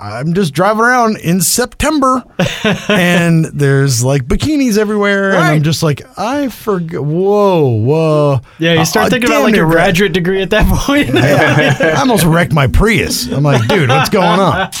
I'm just driving around in September, and there's like bikinis everywhere, and I'm just like, I forget. Whoa, whoa. Yeah, you start Uh, thinking about like your graduate degree at that point. Yeah, I almost wrecked my Prius. I'm like, dude, what's going on?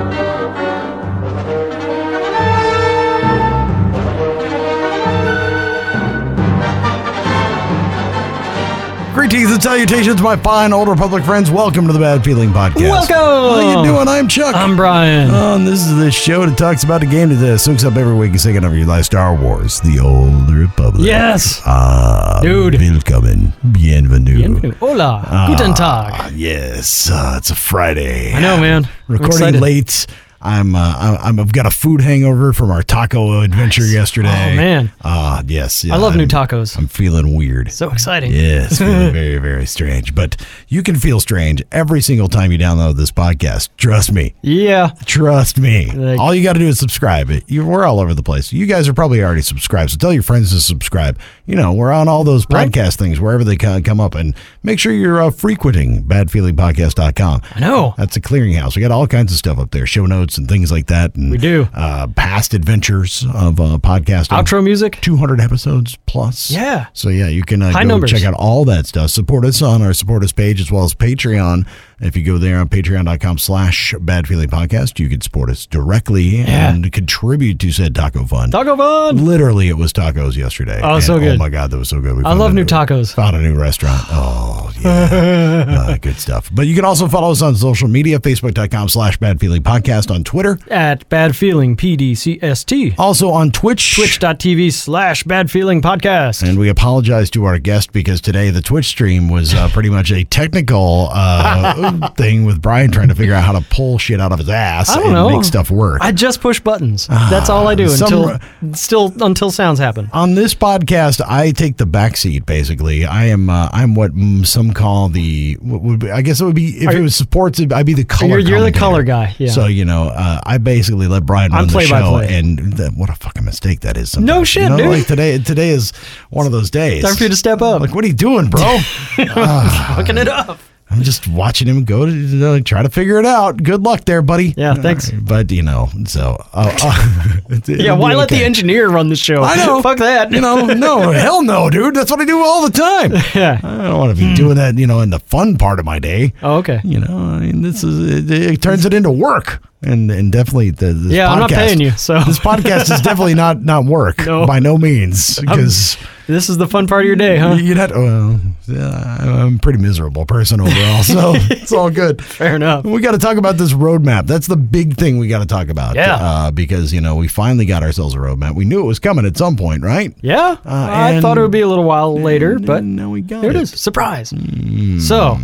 Greetings and salutations, my fine old Republic friends. Welcome to the Bad Feeling Podcast. Welcome. How you doing? I'm Chuck. I'm Brian. Oh, and this is the show that talks about the game that soaks up every week and second of your life, Star Wars, The Old Republic. yes. Ah, Dude. Willkommen. Bienvenue. Bienvenue. Hola. Guten Tag. Ah, yes, uh, it's a Friday. I know, man. I'm Recording excited. late. I'm, uh, I'm, I've got a food hangover from our taco adventure yesterday. Oh, man. Ah, yes. yeah, I love new I'm- tacos. I'm feeling weird. So exciting. Yes, feeling very, very strange. But you can feel strange every single time you download this podcast. Trust me. Yeah. Trust me. Like- all you got to do is subscribe. You, we're all over the place. You guys are probably already subscribed. So tell your friends to subscribe. You know, we're on all those Right. podcast things wherever they come up. And make sure you're uh, frequenting badfeelingpodcast.com. I know. That's a clearinghouse. We got all kinds of stuff up there, show notes and things like that. And, We do. Uh, past adventures of uh, podcasting. Outro music. 200 episodes plus. Yeah. So yeah, you can uh, go numbers. check out all that stuff. Support us on our support us page as well as Patreon. If you go there on patreon.com slash bad feeling podcast, you can support us directly and contribute to said taco fund. Taco Fun. Literally, it was tacos yesterday. Oh, And, so Oh good. my God, that was so good. We I love a new tacos. Found a new restaurant. Oh, yeah. uh, good stuff. But you can also follow us on social media, facebook.com slash bad feeling podcast on Twitter. At Bad Feeling PDCST. Also on Twitch. Twitch.tv slash Bad Feeling Podcast. And we apologize to our guest because today the Twitch stream was uh, pretty much a technical uh, thing with Brian trying to figure out how to pull shit out of his ass I don't and know. make stuff work. I just push buttons. That's all I do until still until sounds happen. on this podcast, I take the back seat. Basically, I am uh, I'm what some call the what would be, I guess it would be if Are it was sports, I'd be the color. You're- you're the color guy, yeah. So you know, uh, I basically let Brian run I'm the show, play-by-play. and what a fucking mistake that is. Sometimes. No shit, you know, dude. Like today, today is one of those days. Time for you to step up. Like, what are you doing, bro? Fucking it up. I'm just watching him go to you know, try to figure it out. Good luck there, buddy. Yeah, thanks. But you know, so uh, uh, Yeah, why let the engineer run the show? I know. Fuck that. You know, no, hell no, dude. That's what I do all the time. Yeah. I don't want to be doing that. You know, in the fun part of my day. Oh, okay. You know, I mean, this is it, it turns it into work, and and definitely the this Yeah, podcast, I'm not paying you, so this podcast is definitely not not work No. by no means because. This is the fun part of your day, huh? You'd have to, well, yeah, I'm a pretty miserable person overall, so it's all good. Fair enough. We got to talk about this roadmap. That's the big thing we got to talk about. Yeah. Uh, because, you know, we finally got ourselves a roadmap. We knew it was coming at some point, right? Yeah, I thought it would be a little while later, but no, we got there it it. is. Surprise. Hmm. So,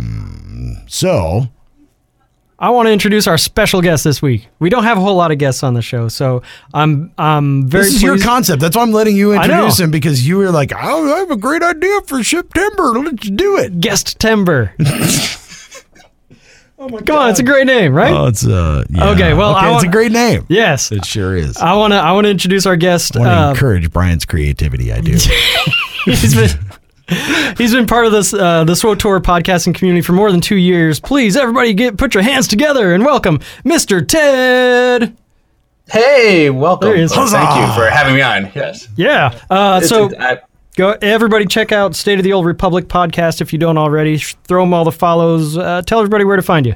So, I want to introduce our special guest this week. We don't have a whole lot of guests on the show, so I'm I'm very this is your concept. That's why I'm letting you introduce him because you were like, oh, I have a great idea for September. Let's do it. Guestember. Come on, it's a great name, right? Oh, it's uh, yeah. Okay, well, I it's a great name. yes. It sure is. I I want to I want to introduce our guest. I want to uh, encourage Brian's creativity. I do. he's been he's been part of this uh, the SWTOR podcasting community for more than two years. Please, everybody, get put your hands together and welcome Mr. Ted. Hey, welcome. There he is. Thank you for having me on. Yes. Yeah. Uh, so a- I- go everybody check out State of the Old Republic podcast if you don't already. Throw them all the follows. Uh, tell everybody where to find you.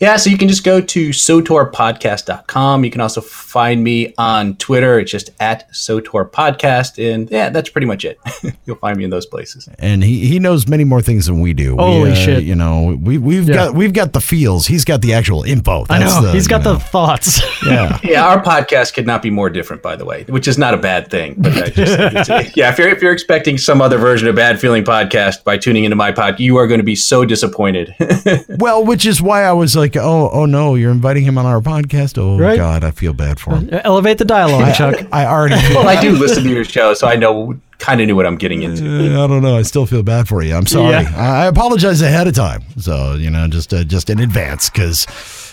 Yeah, so you can just go to sotorpodcast.com. You can also find me on Twitter. It's just at Sotor Podcast. And yeah, that's pretty much it. You'll find me in those places. and he, he knows many more things than we do. Holy we, uh, shit. You know, we we've Yeah. got we've got the feels. He's got the actual info. I That's know he's got know, the thoughts. yeah. Yeah, our podcast could not be more different, by the way, which is not a bad thing. But I just, it's- yeah, if you're if you're expecting some other version of Bad Feeling Podcast by tuning into my pod, you are going to be so disappointed. Well, which is why I was like, oh, oh no, you're inviting him on our podcast. Oh Right. God, I feel bad for him. Elevate the dialogue, Chuck. I already. Well, I do listen to your show, so I know kind of knew what I'm getting into. Uh, I don't know. I still feel bad for you. I'm sorry. Yeah. I, I apologize ahead of time. So you know, just uh, just in advance, because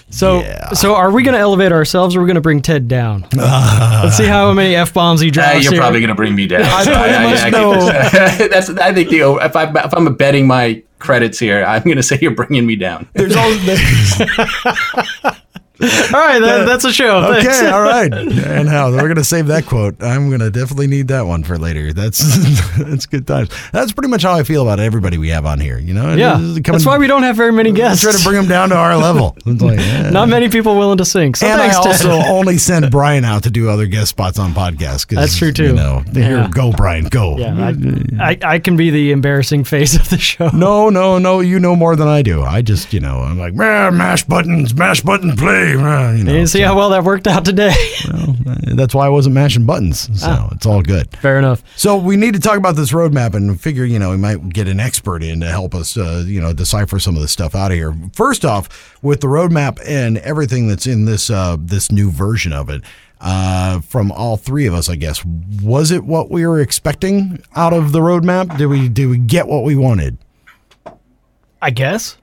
So, Yeah. so are we going to elevate ourselves, or are we going to bring Ted down? Let's see how many f bombs he Uh, drops. you're here. probably going to bring me down. I, pretty much get know. this. That's. I think the if I if I'm betting my credits here, I'm going to say you're bringing me down. there's all. All right, that, that's a show. Thanks. Okay, all right. And how we're gonna save that quote. I'm gonna definitely need that one for later. That's that's good times. That's pretty much how I feel about everybody we have on here. You know, Yeah, Coming- that's why we don't have very many guests. try to bring them down to our level. Like, yeah. Not many people willing to sing. So and I thanks, Ted. also only send Brian out to do other guest spots on podcasts. 'cause, That's true, too. You know, here, go, Brian, go. Yeah, I, I, I can be the embarrassing face of the show. No, no, no. You know more than I do. I just, you know, I'm like, "Ah, mash buttons, mash button, play. ah," You know, You see how well that worked out today. so, uh, that's why I wasn't mashing buttons. So Ah. it's all good. Fair enough. So we need to talk about this roadmap and figure, you know, we might get an expert in to help us, uh, you know, decipher some of this stuff out of here. First off, with the roadmap and everything that's in this uh, this new version of it, uh, from all three of us, I guess, was it what we were expecting out of the roadmap? Did we did we get what we wanted? I guess.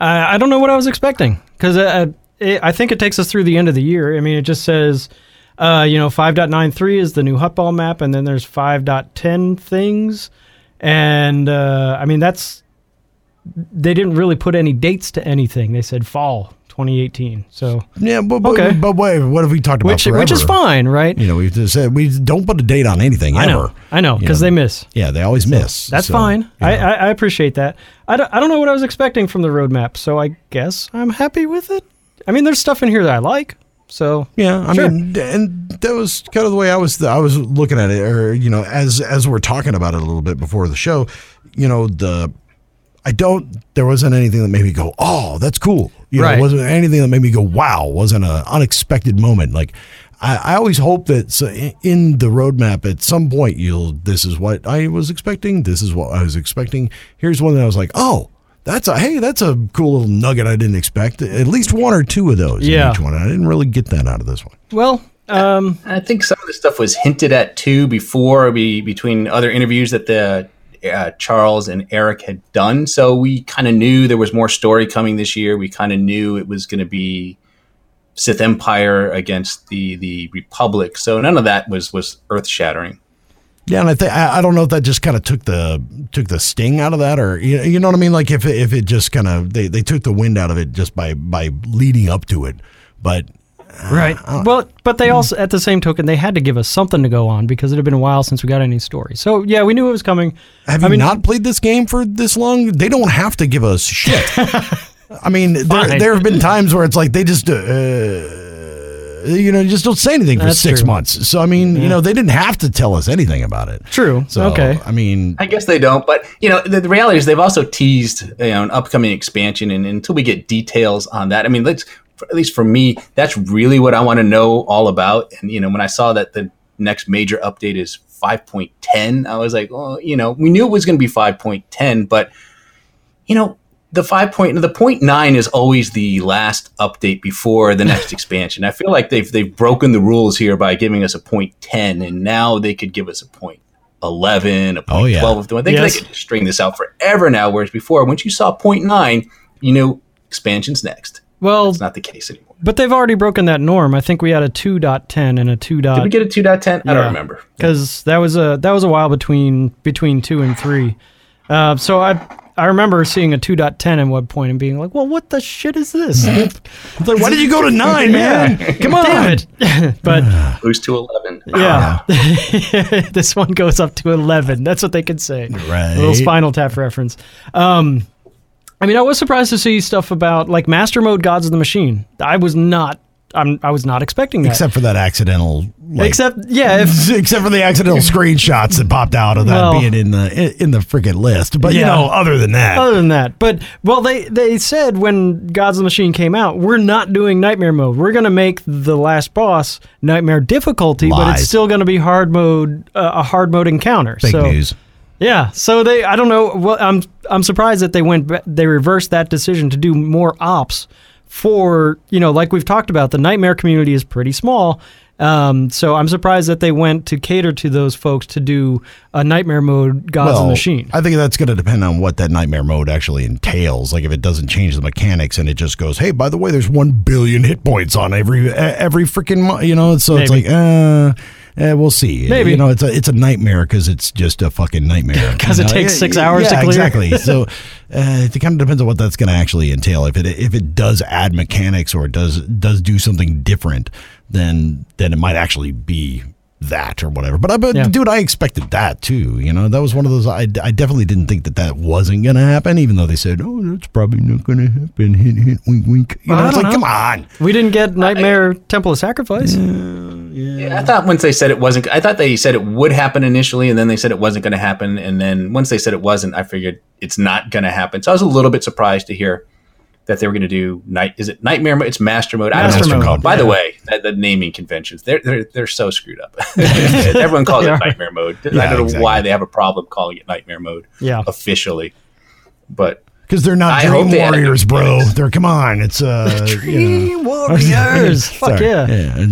I I don't know what I was expecting because uh, it, I think it takes us through the end of the year. I mean, it just says, uh, you know, 5.93 is the new Huttball map, and then there's 5.10 things. And uh, I mean, that's. They didn't really put any dates to anything. They said fall 2018. So, Yeah, but but, Okay. but wait, what have we talked about? which which is fine, right? You know, we just said we don't put a date on anything I ever. know, I know, because they miss. Yeah, they always miss. That's So, fine. you I, know. I, I appreciate that. I don't, I don't know what I was expecting from the roadmap, so I guess I'm happy with it. I mean, there's stuff in here that I like. So Yeah, I Sure. mean, and that was kind of the way I was. I was looking at it, or you know, as as we're talking about it a little bit before the show, you know, the I don't. There wasn't anything that made me go, "Oh, that's cool." You Right. it wasn't anything that made me go, "Wow." Wasn't an unexpected moment. Like I, I always hope that so in the roadmap at some point you'll. This is what I was expecting. This is what I was expecting. Here's one that I was like, "Oh." That's a hey, that's a cool little nugget I didn't expect. At least one or two of those Yeah. in each one. I didn't really get that out of this one. well, um, I think some of the stuff was hinted at too before, be, between other interviews that the uh, Charles and Eric had done. So we kind of knew there was more story coming this year. We kind of knew it was going to be Sith Empire against the the Republic. So none of that was was earth shattering. Yeah, and I think I I don't know if that just kind of took the took the sting out of that, or you you know what I mean. Like if it- if it just kind of they, they took the wind out of it just by by leading up to it, but uh, right. Uh, well, but they hmm. also, at the same token, they had to give us something to go on because it had been a while since we got any story. So yeah, we knew it was coming. have you mean, not played this game for this long? They don't have to give us shit. I mean, there, there have been times where it's like they just. Uh, you know, just don't say anything for That's six true. months. So I mean, you know, they didn't have to tell us anything about it. True. So okay. I mean, I guess they don't, but you know, the, the reality is they've also teased you know, an upcoming expansion, and until we get details on that, I mean, let's for, at least for me, that's really what I want to know all about. And you know, when I saw that the next major update is 5.10, I was like, well, you know, we knew it was going to be 5.10, but you know, the five point the point nine is always the last update before the next expansion. I feel like they've they've broken the rules here by giving us a point ten, and now they could give us a point eleven, a point Oh, yeah. twelve they. Yes. they could string this out forever now. Whereas before, once you saw point nine, you know expansion's next. well, It's not the case anymore. but they've already broken that norm. I think we had a 2.10 and a 2. Did we get a two point ten? I don't remember. because that was a that was a while between between two and three. Uh, so I I remember seeing a 2.10 at one point and being like, well, what the shit is this? it's like, why did you go to nine, man? Come on, Damn it! but Boost to eleven. yeah, this one goes up to 11. That's what they could say. Right. A little Spinal Tap reference. Um, I mean, I was surprised to see stuff about like Master Mode Gods of the Machine. I was not. I'm, I was not expecting that. Except for that accidental, like, Except, yeah, if except for the accidental screenshots that popped out of that Well- being in the in the freaking list. But you know, other than that, Other than that, but well, they they said when Gods of the Machine came out, we're not doing Nightmare mode. We're gonna make the last boss Nightmare difficulty, but it's still gonna be hard mode, uh, a hard mode encounter. fake so news. yeah, so they I don't know. Well, I'm I'm surprised that they went they reversed that decision to do more ops for you know, like we've talked about, the Nightmare community is pretty small. Um, so I'm surprised that they went to cater to those folks to do a nightmare mode Gods and Machine. I think that's going to depend on what that nightmare mode actually entails. Like if it doesn't change the mechanics and it just goes, hey, by the way, there's one billion hit points on every every freaking, you know. So Maybe. it's like, uh, Eh, we'll see. Maybe you know it's a it's a nightmare because it's just a fucking nightmare. Because it takes six hours yeah, to clear. exactly. so uh, it kind of depends on what that's going to actually entail. If it if it does add mechanics or does does do something different, then then it might actually be that or whatever. But, but yeah. dude, I expected that too. You know, that was one of those. I, I definitely didn't think that that wasn't going to happen, even though they said, "Oh, that's probably not going to happen." Hint, hint, wink, wink. You know, it's like, know. come on. We didn't get Nightmare I, Temple of Sacrifice. Yeah, yeah. yeah, I thought once they said it wasn't, I thought they said it would happen initially, and then they said it wasn't going to happen, and then once they said it wasn't, I figured it's not going to happen. So I was a little bit surprised to hear that they were going to do night. Is it nightmare mode? It's master mode. Master I don't know mode. By yeah. the way, the, the, naming conventions they're they're they're so screwed up. Everyone calls it nightmare mode. Yeah, I don't know exactly. why they have a problem calling it nightmare mode. Yeah. officially, but because they're not I dream warriors, bro. They're come on, it's uh, dream you know. warriors. Fuck yeah. yeah. you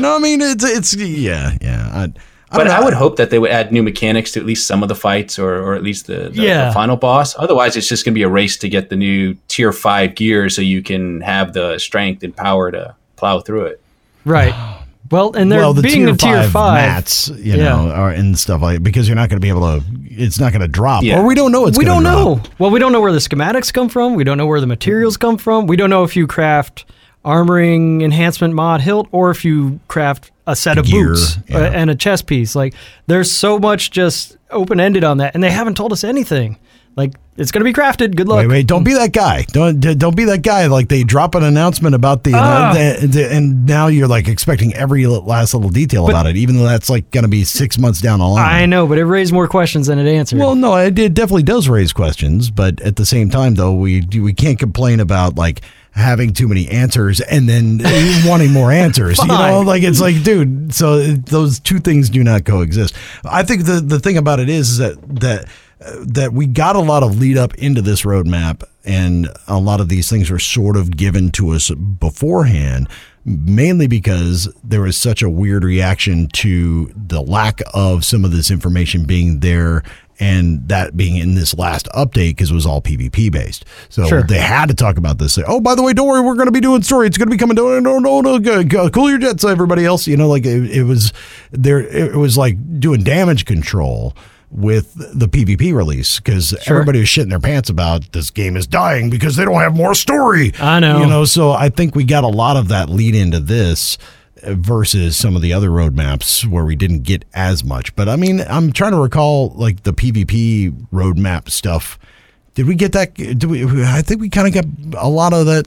know, what I mean, it's it's yeah, yeah. I, I but I would hope that they would add new mechanics to at least some of the fights, or, or at least the, the, yeah. the final boss. Otherwise, it's just going to be a race to get the new tier five gear, so you can have the strength and power to plow through it. Right. Well, and they're well, the being tier a tier five, five mats, you yeah. know, are and stuff like because you're not going to be able to. It's not going to drop, yeah. or we don't know. It's we don't drop. know. Well, we don't know where the schematics come from. We don't know where the materials come from. We don't know if you craft armoring enhancement mod hilt or if you craft a set of Gear, boots uh, yeah. and a chest piece. Like there's so much just open ended on that, and they haven't told us anything. Like it's going to be crafted. Good luck. Wait, wait! Don't be that guy. Don't don't be that guy. Like they drop an announcement about the, uh, the, the and now you're like expecting every last little detail but, about it, even though that's like going to be six months down the line. I know, but it raised more questions than it answered. Well, no, it, it definitely does raise questions, but at the same time, though, we we can't complain about like having too many answers and then wanting more answers. you know, like it's like, dude. So those two things do not coexist. I think the the thing about it is that that that we got a lot of lead up into this roadmap, and a lot of these things were sort of given to us beforehand. Mainly because there was such a weird reaction to the lack of some of this information being there and that being in this last update because it was all PvP based. So sure. they had to talk about this. Say, oh, by the way, don't worry, we're going to be doing story. It's going to be coming. No, no, no, no, go, go, cool your jets, everybody else. You know, like it, it was there. It was like doing damage control with the PvP release because sure. everybody was shitting their pants about this game is dying because they don't have more story. I know. You know, so I think we got a lot of that lead into this versus some of the other roadmaps where we didn't get as much. But I mean, I'm trying to recall like the PvP roadmap stuff. Did we get that? Did we? I think we kind of got a lot of that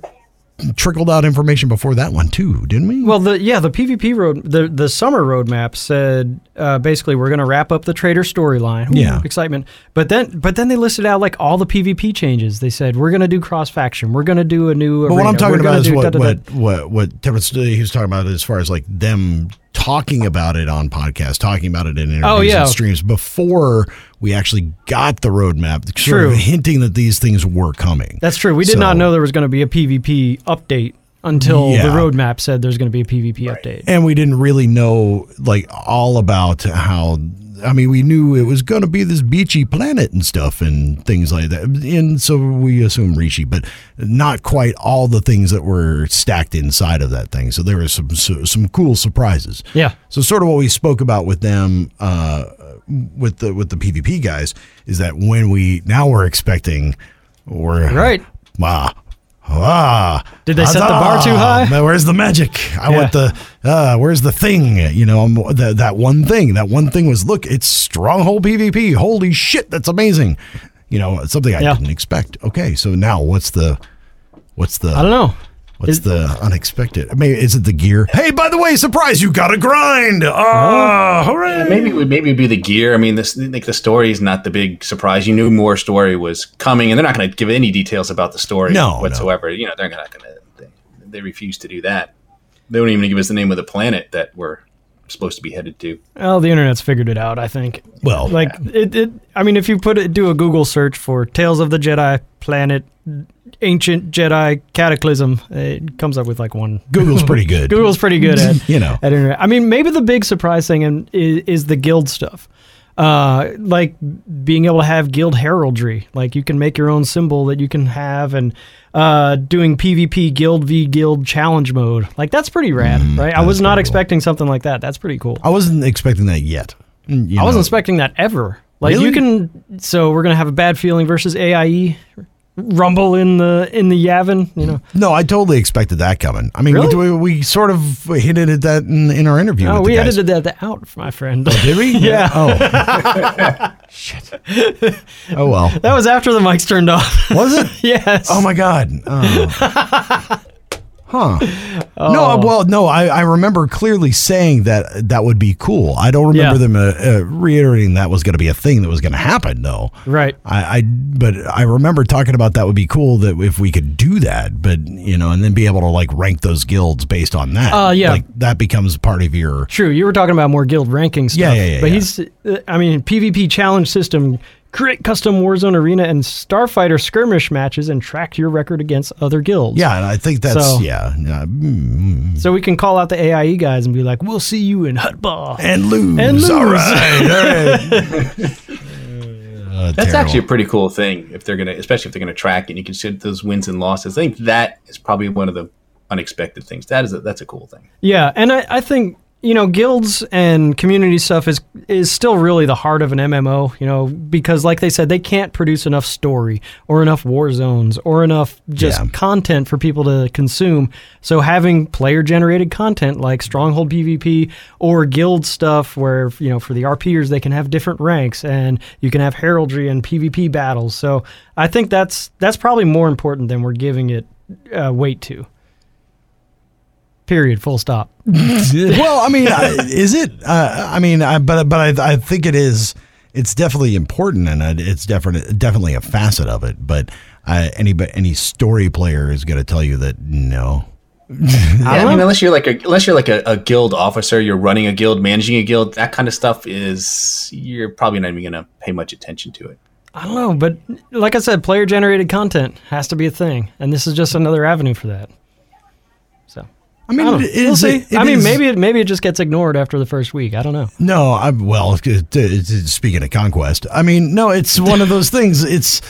trickled out information before that one too, didn't we? Well, the yeah, the PvP road, the the summer roadmap said uh, basically we're going to wrap up the trader storyline. yeah, excitement. But then, but then they listed out like all the PvP changes. They said we're going to do cross faction. We're going to do a new. But what I'm talking about is what, what what what what he was talking about as far as like them talking about it on podcasts, talking about it in interviews oh, yeah. and streams before we actually got the roadmap, sort true. of hinting that these things were coming. That's true. We did so, not know there was going to be a PvP update until yeah. the roadmap said there's going to be a PvP right. update. And we didn't really know like all about how I mean, we knew it was going to be this beachy planet and stuff and things like that. And so we assume Rishi, but not quite all the things that were stacked inside of that thing. So there were some some cool surprises. Yeah. So sort of what we spoke about with them uh, with the with the PvP guys is that when we now we're expecting we're right. Wow, Ah, did they set the bar too high? Where's the magic? I yeah. want the. Uh, where's the thing? You know, that that one thing. That one thing was look. It's stronghold PvP. Holy shit, that's amazing. You know, something I yeah. didn't expect. Okay, so now what's the, what's the? I don't know. What's is, the unexpected? I mean, is it the gear? Hey, by the way, surprise! You got to grind. Ah, oh, hooray! Yeah, maybe maybe it'd be the gear. I mean, this like the story is not the big surprise. You knew more story was coming, and they're not going to give any details about the story no, whatsoever. No. You know, they're not going to. They, they refuse to do that. They don't even give us the name of the planet that we're supposed to be headed to. Well, the internet's figured it out. I think. Well, like yeah. it, it. I mean, if you put it, do a Google search for "Tales of the Jedi Planet ancient Jedi cataclysm. It comes up with like one. Google's pretty good. Google's pretty good at You know. At internet. I mean, maybe the big surprise thing and is, is the guild stuff. Uh, like being able to have guild heraldry, like you can make your own symbol that you can have, and uh, doing PvP guild v guild challenge mode, like that's pretty rad, right? I Mm, was not cool. expecting something like that. That's pretty cool. I wasn't expecting that yet. Mm, you I wasn't expecting that ever. Like Really? you can, so we're gonna have a bad feeling versus AIE rumble in the in the Yavin. You know, No, I totally expected that coming. I mean, Really? we, we sort of hinted at that in, in our interview. oh, we guys. edited that out, my friend. Oh, did we? Yeah. Oh. Shit. Oh well. that was after the mics turned off. Was it? yes. Oh my god. Oh. Huh. Oh. No, well, no, I, I remember clearly saying that that would be cool. I don't remember Yeah. them uh, uh, reiterating that was going to be a thing that was going to happen, though. Right. I, I, but I remember talking about that would be cool that if we could do that, but you know, and then be able to like rank those guilds based on that. Uh, yeah. like that becomes part of your. True. You were talking about more guild ranking stuff. Yeah, yeah, yeah, But yeah. he's, uh, I mean, PvP challenge system, create custom Warzone arena and Starfighter skirmish matches and track your record against other guilds. Yeah, and I think that's So- yeah, yeah, mm, So we can call out the AIE guys and be like, we'll see you in Huttball. and lose. And lose. All right, all right. Uh, That's terrible. actually a pretty cool thing if they're gonna, especially if they're gonna track and you can see those wins and losses. I think that is probably one of the unexpected things. That is a, that's a cool thing. Yeah, and I, I think you know guilds and community stuff is is still really the heart of an MMO. You know, because like they said, they can't produce enough story or enough war zones or enough just Yeah. content for people to consume. So having player generated content like Stronghold PvP or guild stuff, where you know for the RPers they can have different ranks and you can have heraldry and PvP battles. So I think that's that's probably more important than we're giving it uh, weight to. Period. Full stop. well, I mean, I- is it? Uh, I mean, I, but but I, I think it is. It's definitely important, and it's definitely definitely a facet of it. But uh, any any story player is going to tell you that no. Yeah, I mean, unless you're like a unless you're like a, a guild officer, you're running a guild, managing a guild, that kind of stuff is you're probably not even gonna pay much attention to it. I don't know, but like I said, player generated content has to be a thing, and this is just another avenue for that. I mean, I it we'll is- see. it I mean, is- maybe it maybe it just gets ignored after the first week. I don't know. No, I well, speaking of conquest, I mean, no, it's one of those things. It's,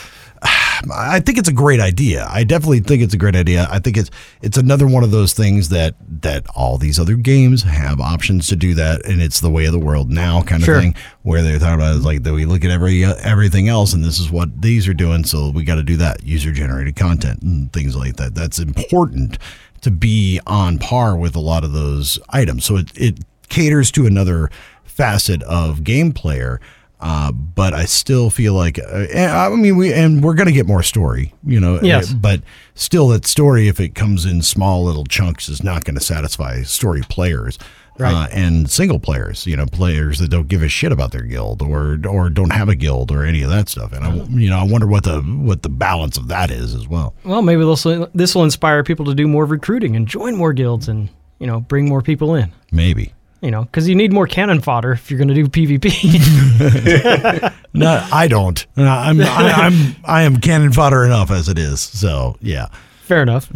I think it's a great idea. I definitely think it's a great idea. I think it's it's another one of those things that that all these other games have options to do that, and it's the way of the world now, kind of Sure. thing. Where they're talking about is like that we look at every everything else, and this is what these are doing, so we got to do that. User generated content and things like that. That's important to be on par with a lot of those items. So it it caters to another facet of game player. Uh, but I still feel like uh, I mean we and we're gonna get more story, you know. Yes. uh, But still, that story, if it comes in small little chunks, is not going to satisfy story players. Right. Uh, and single players, you know, players that don't give a shit about their guild or or don't have a guild or any of that stuff. And I, you know, I wonder what the what the balance of that is as well. Well, maybe this will this will inspire people to do more recruiting and join more guilds, and you know, bring more people in. Maybe. You know, because you need more cannon fodder if you're going to do PvP. No, I don't. Uh, I'm I, I'm I am cannon fodder enough as it is. So yeah. Fair enough.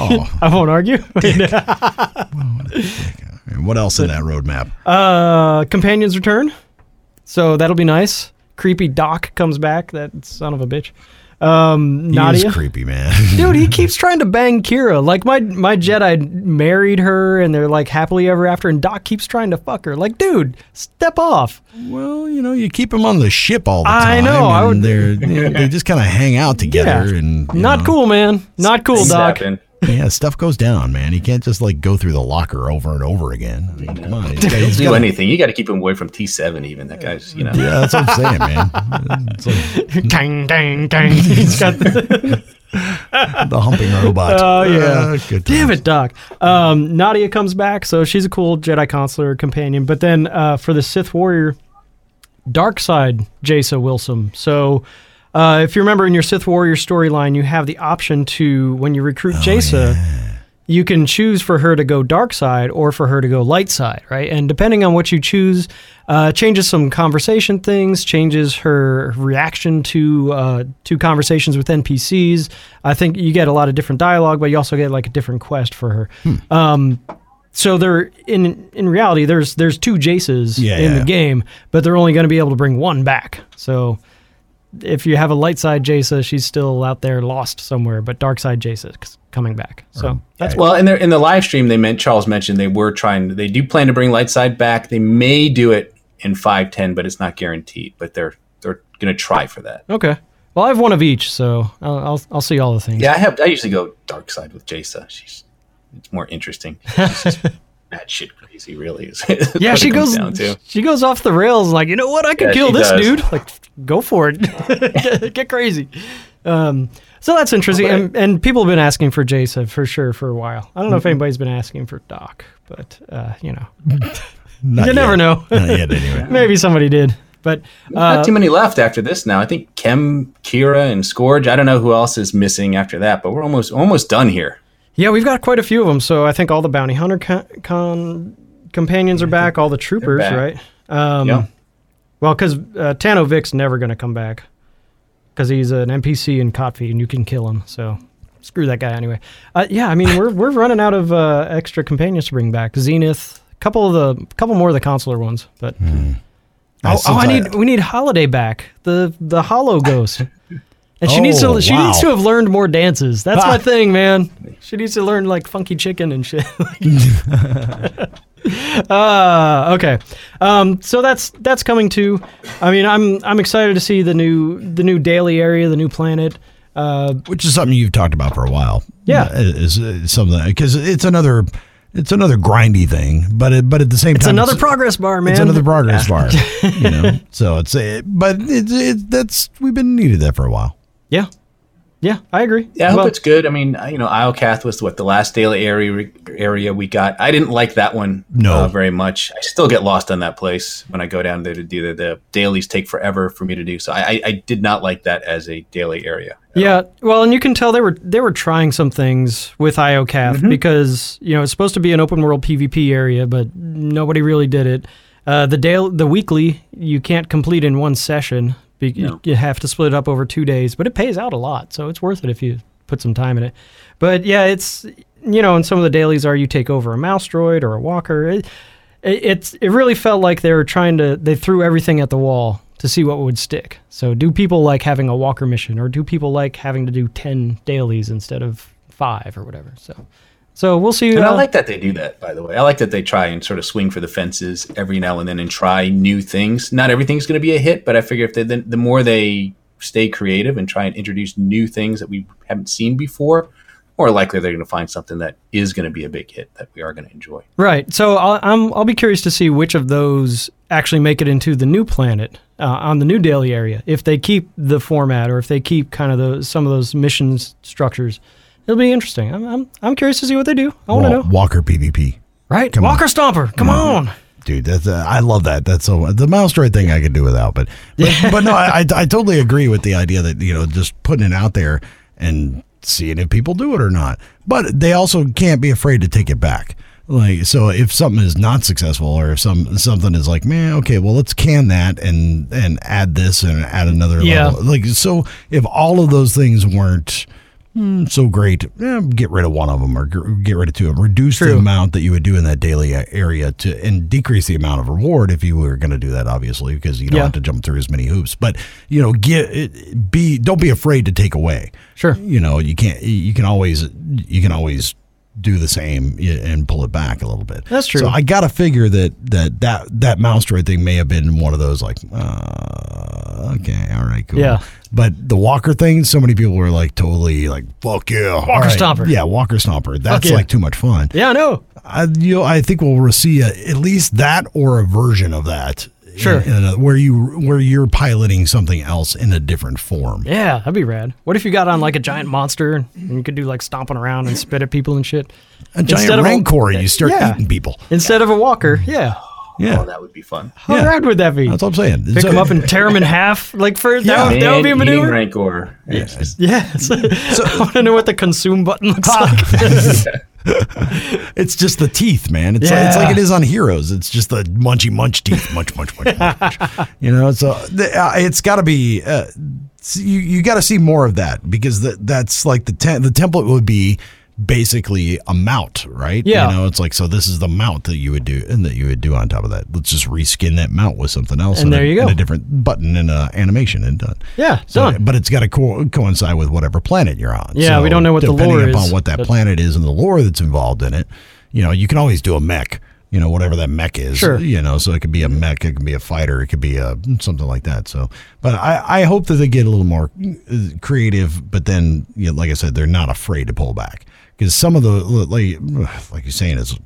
Oh, I won't argue. and what else in that roadmap? Uh, companions return, so that'll be nice. Creepy Doc comes back. That son of a bitch. Um, He Nadia, is creepy, man. dude, he keeps trying to bang Kira. Like my my Jedi married her, and they're like happily ever after, and Doc keeps trying to fuck her. Like, dude, step off. well, you know, you keep them on the ship all the time. I time. know, I and would- They're you know, they just kind of hang out together, and Not know, cool, man. Not cool, Doc. happen. Yeah, stuff goes down, man. You can't just like go through the locker over and over again. I mean, come on, he's got- he's do got- anything. You got to keep him away from T7. Even that guy's, you know. Yeah, that's what I'm saying, man. It's like Dang, dang, dang. He's got the, the humping robot. Oh, yeah. Uh, good Damn it, Doc. Um, Nadia comes back, so she's a cool Jedi consular companion. But then uh, for the Sith Warrior, Dark Side Jaesa Willsaam. So uh, if you remember in your Sith Warrior storyline, you have the option to, when you recruit Oh, Jaesa, you can choose for her to go dark side or for her to go light side, right? And depending on what you choose, uh, changes some conversation things, changes her reaction to uh, to conversations with NPCs. I think you get a lot of different dialogue, but you also get like a different quest for her. Um, so there, in in reality, there's there's two Jaesas Yeah, in yeah. the game, but they're only going to be able to bring one back. So if you have a light side Jaesa, she's still out there lost somewhere, but dark side Jaesa is coming back. So that's Well, in their in the live stream, they meant Charles mentioned they were trying. They do plan to bring Lightside back. They may do it in five ten, but it's not guaranteed. But they're they're going to try for that. okay. Well, I have one of each, so I'll I'll, I'll see all the things. Yeah, I have. I usually go dark side with Jaesa. She's it's more interesting. She's just bad shit crazy, really. Is Yeah, she goes down to. she goes off the rails. Like you know what? I could Yeah, kill this does. dude. Like go for it, get, get crazy. Um, so that's interesting, Okay. and, and people have been asking for Jaesa for sure for a while. I don't know Mm-hmm. if anybody's been asking for Doc, but uh, you know, Not you never know. Not yet, anyway. Maybe somebody did, but uh, Not too many left after this now. I think Khem, Kira, and Scourge. I don't know who else is missing after that, but we're almost almost done here. Yeah, we've got quite a few of them. So I think all the bounty hunter con, con companions are back. All the troopers, back. right? Um, Yeah. Well, because uh, Tanno Vik's never going to come back because he's an NPC in KotFE and you can kill him. So screw that guy anyway. Uh, yeah, I mean we're we're running out of uh, extra companions to bring back. Zenith, couple of the couple more of the consular ones, but Uh, oh, oh, I I- need we need Holiday back the the Hollow Ghost. And she needs Oh, to she wow. needs to have learned more dances. That's Ah. my thing, man. She needs to learn like funky chicken and shit. uh, okay. Um, so that's that's coming too. I mean, I'm I'm excited to see the new the new daily area, the new planet. Uh, which is something you've talked about for a while. Yeah. Uh, is, is something because it's another it's another grindy thing, but it, but at the same time it's time another progress bar, man. It's another progress bar, you know. So it's a, but it's it, that's we've been needed that for a while. Yeah, yeah, I agree. Yeah, I hope Well, it's good. I mean, you know, Iocath was what the last daily area area we got. I didn't like that one No. uh, very much. I still get lost on that place when I go down there to do the, the dailies. Take forever for me to do. So I, I, I did not like that as a daily area. Yeah, well, and you can tell they were they were trying some things with Iocath Mm-hmm. because you know it's supposed to be an open world PvP area, but nobody really did it. Uh, the daily, the weekly, you can't complete in one session. Be- No. You have to split it up over two days, but it pays out a lot, so it's worth it if you put some time in it. But yeah, it's you know, and some of the dailies are you take over a mouse droid or a walker. It, it, it's it really felt like they were trying to they threw everything at the wall to see what would stick. So do people like having a walker mission or do people like having to do 10 dailies instead of 5 or whatever. So so we'll see And I uh, like that they do that, by the way. I like that they try and sort of swing for the fences every now and then and try new things. Not everything's going to be a hit, but I figure if they, the, the more they stay creative and try and introduce new things that we haven't seen before, more likely they're going to find something that is going to be a big hit that we are going to enjoy. Right. So I'll, I'm I'll be curious to see which of those actually make it into the new planet uh, on the new daily area. If they keep the format or if they keep kind of those some of those missions structures, it'll be interesting. I'm I'm, I'm curious to see what they do. I want to Wa- know. Walker PvP, Right. come on. Walker Stomper. Come on. dude. That's uh, I love that. That's so the mouse droid thing I could do without, but but, but no, I, I I totally agree with the idea that you know just putting it out there and seeing if people do it or not. But they also can't be afraid to take it back. Like so, if something is not successful, or if some something is like, man, okay, well, let's can that and and add this and add another Yeah. level. Like so, if all of those things weren't hmm, so great, eh, get rid of one of them or get rid of two of them. Reduce the amount that you would do in that daily area to and decrease the amount of reward if you were going to do that, obviously, because you don't Yeah. have to jump through as many hoops. But you know, get be don't be afraid to take away. Sure. You know, you can't. You can always you can always do the same and pull it back a little bit. That's true. So I got to figure that that that that mouse droid thing may have been one of those like, uh, okay, all right, cool. Yeah. But the Walker thing, so many people were like totally like, fuck yeah, Walker Stomper. Yeah, Walker Stomper. That's yeah. like too much fun. Yeah, I know. I, you know, I think we'll see a, at least that or a version of that. Sure. in- in a- where you where you're piloting something else in a different form. Yeah, that'd be rad. What if you got on like a giant monster and you could do like stomping around and spit at people and shit? A giant Instead of a- you start Yeah. eating people. Instead of a walker, mm-hmm. yeah. Yeah, Oh, that would be fun. How Yeah. rad would that be? that's what I'm saying. Pick So- them up and tear them in half, like for Yeah. that, would, that would be a Man eating maneuver. Rancor. It's just- Yeah, I want to know what the consume button looks ah. like. It's just the teeth, man. It's like, it's like it is on Heroes. It's just the munchy munch teeth, munch munch munch munch. You know, so uh, it's got to be. Uh, you you got to see more of that because that that's like the te- the template would be basically a mount, right? Yeah. You know, it's like so. This is the mount that you would do, and that you would do on top of that. Let's just reskin that mount with something else, And there a, you go. and a different button and a animation, and done. Yeah, So, done. but it's got to co- coincide with whatever planet you're on. Yeah, we don't know what the depending upon what that planet is and the lore that's involved in it. You know, you can always do a mech. You know, whatever that mech is. Sure. You know, so it could be a mech, it could be a fighter, it could be a something like that. So, but I, I hope that they get a little more uh, creative. But then, you know, like I said, they're not afraid to pull back because some of the like like you're saying is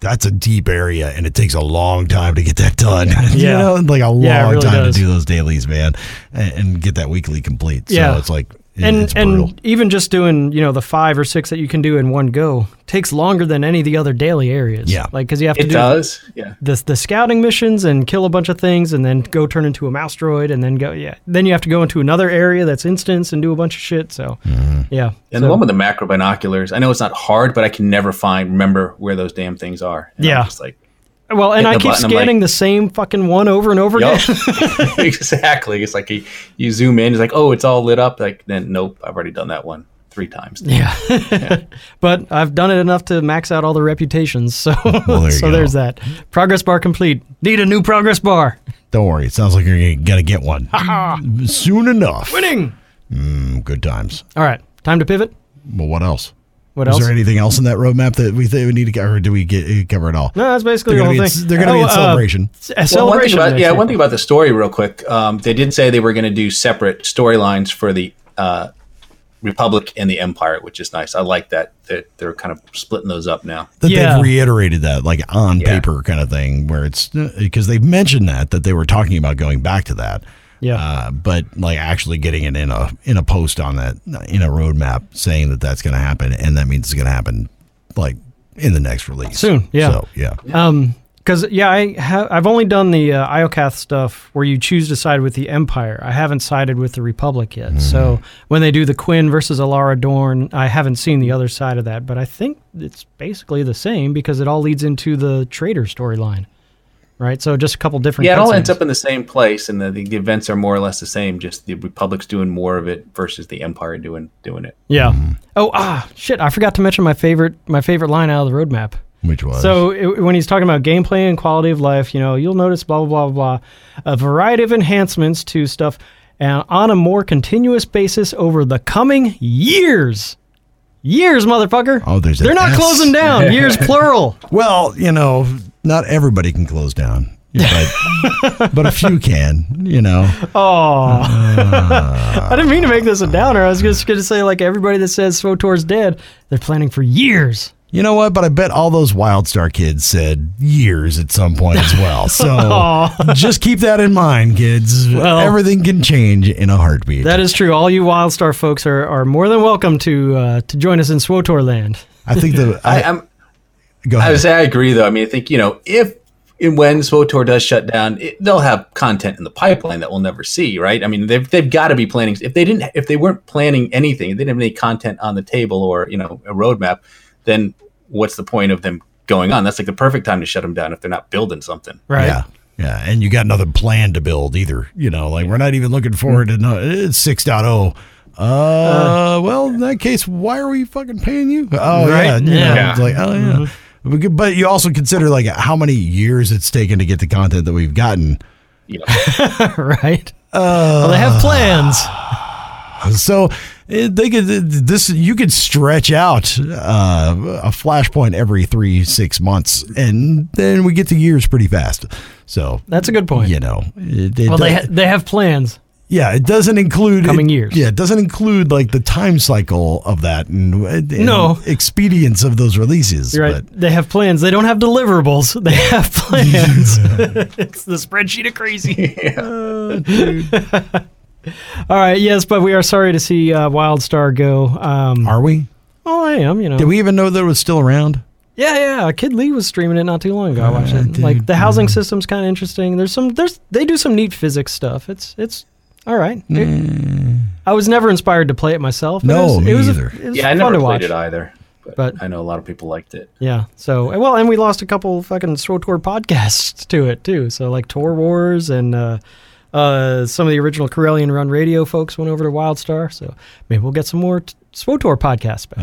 that's a deep area and it takes a long time to get that done. you Yeah. know, like a long Yeah, really time does. to do those dailies, man, and, and get that weekly complete. So Yeah. it's like it- and it's and even just doing you know the five or six that you can do in one go takes longer than any of the other daily areas. Yeah. like because you have to It do does. Yeah. the the scouting missions and kill a bunch of things and then go turn into a mouse droid and then go yeah then you have to go into another area that's instance and do a bunch of shit. So Mm-hmm. yeah, And So- the one with the macro binoculars, I know it's not hard, but I can never find remember where those damn things are. And I'm Yeah. just like well, and I keep button, scanning like- the same fucking one over and over Yup. again. exactly. It's like you, you zoom in, it's like, oh, it's all lit up. Like, then nope, I've already done that one three times. Yeah. but I've done it enough to max out all the reputations. So, Well, there so go. there's that. Progress bar complete. Need a new progress bar. Don't worry, it sounds like you're gonna get one soon enough. Winning. Mm, good times. All right. Time to pivot. Well, what else? What Is else? there anything else in that roadmap that we think we need to cover? Or do we get cover it all? no, that's basically They're the gonna whole be, thing. in, they're gonna be Oh, in uh, celebration. Well, one thing celebration. about, yeah, week. one thing about the story, real quick. Um, they did say they were going to do separate storylines for the uh, Republic and the Empire, which is nice. I like that. That they're kind of splitting those up now. that Yeah. they've reiterated that like on Yeah. paper kind of thing where it's because they've mentioned that that they were talking about going back to that Yeah. uh, but like actually getting it in a in a post on that in a roadmap saying that that's going to happen and that means it's going to happen like in the next release Soon, yeah. so yeah Um, because yeah, I have I've only done the uh, Iocath stuff where you choose to side with the Empire. I haven't sided with the Republic yet. So when they do the Quinn versus Alara Dorn, I haven't seen the other side of that. But I think it's basically the same because it all leads into the traitor storyline, right? So just a couple different. Yeah, it all cutscenes. ends up in the same place, and the, the events are more or less the same. Just the Republic's doing more of it versus the Empire doing doing it. Yeah. Oh ah shit! I forgot to mention my favorite my favorite line out of the roadmap. which was So it, when he's talking about gameplay and quality of life, you know, you'll notice blah blah blah blah, a variety of enhancements to stuff, and on a more continuous basis over the coming years. Years, motherfucker. Oh, there's They're not S. closing down. Years plural. well you know not everybody can close down but but a few can you know Oh, I didn't mean to make this a downer. I was just going to say, like everybody that says Swotor's dead, they're planning for years. You know what? But I bet all those Wildstar kids said years at some point as well. So just keep that in mind, kids. Well- Everything can change in a heartbeat. That is true. All you Wildstar folks are, are more than welcome to uh, to join us in Swotor land. I think the I, I, I'm go I would say I agree, though. I mean, I think you know if and when Swotor does shut down, it, they'll have content in the pipeline that we'll never see, right? I mean, they've they've got to be planning. If they didn't, if they weren't planning anything, if they didn't have any content on the table or you know a roadmap, then what's the point of them going on? That's like the perfect time to shut them down if they're not building something. Right. Yeah. Yeah, and you got another plan to build either. You know, like we're not even looking forward to no, it's 6.0. Uh, well, in that case, why are we fucking paying you? Oh, Right, yeah. you know, yeah. It's like, oh, yeah. We could- But you also consider like how many years it's taken to get the content that we've gotten. You know, right. well, they have plans. Uh, so eh, they could eh, this you could stretch out uh, a flashpoint every three six months, and then we get to years pretty fast. So That's a good point. you know, it, it Well, they ha- they have plans. Yeah, it doesn't include Coming it- years. Yeah, it doesn't include like the time cycle of that and, and No. expedience of those releases. You're right. But They have plans. They don't have deliverables. They have plans. it's the spreadsheet of crazy. All right. Yes, but we are sorry to see uh, WildStar go. Um, are we? oh, I am. You know. Did we even know that it was still around? Yeah, yeah. Kid Lee was streaming it not too long ago. I watched Uh, it. dude, Like the housing system's kind of interesting. There's some. There's they do some neat physics stuff. It's it's all right. It- I was never inspired to play it myself. No, it was, me it was either. A, it was yeah, I never to played watch. it either. But I know a lot of people liked it. yeah, so well, and we lost a couple fucking SWTOR podcasts to it too. So like Tour Wars and uh, uh, some of the original Corellian Run Radio folks went over to WildStar. So maybe we'll get some more t- SWTOR podcasts back. Oh,